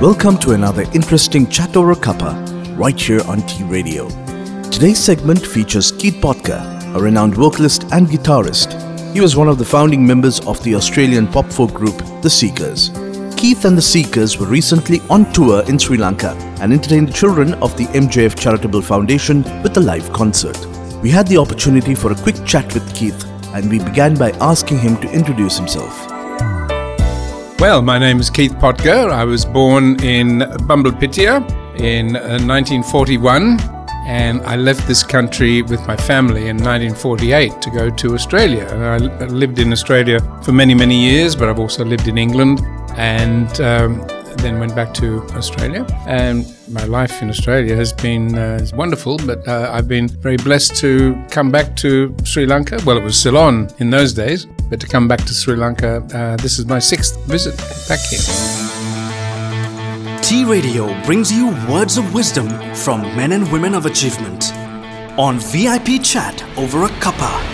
Welcome to another interesting chat over cuppa right here on T Radio. Today's segment features Keith Potger, a renowned vocalist and guitarist. He was one of the founding members of the Australian pop folk group The Seekers. Keith and The Seekers were recently on tour in Sri Lanka and entertained the children of the MJF Charitable Foundation with a live concert. We had the opportunity for a quick chat with Keith and we began by asking him to introduce himself. Well, my name is Keith Potger. I was born in Bambalapitiya in uh, 1941 and I left this country with my family in 1948 to go to Australia. And I lived in Australia for many, many years, but I've also lived in England and um, then went back to Australia. And my life in Australia has been uh, wonderful, but uh, I've been very blessed to come back to Sri Lanka. Well, it was Ceylon in those days, but to come back to Sri Lanka, uh, this is my sixth visit back here. T Radio brings you words of wisdom from men and women of achievement on VIP Chat over a cuppa.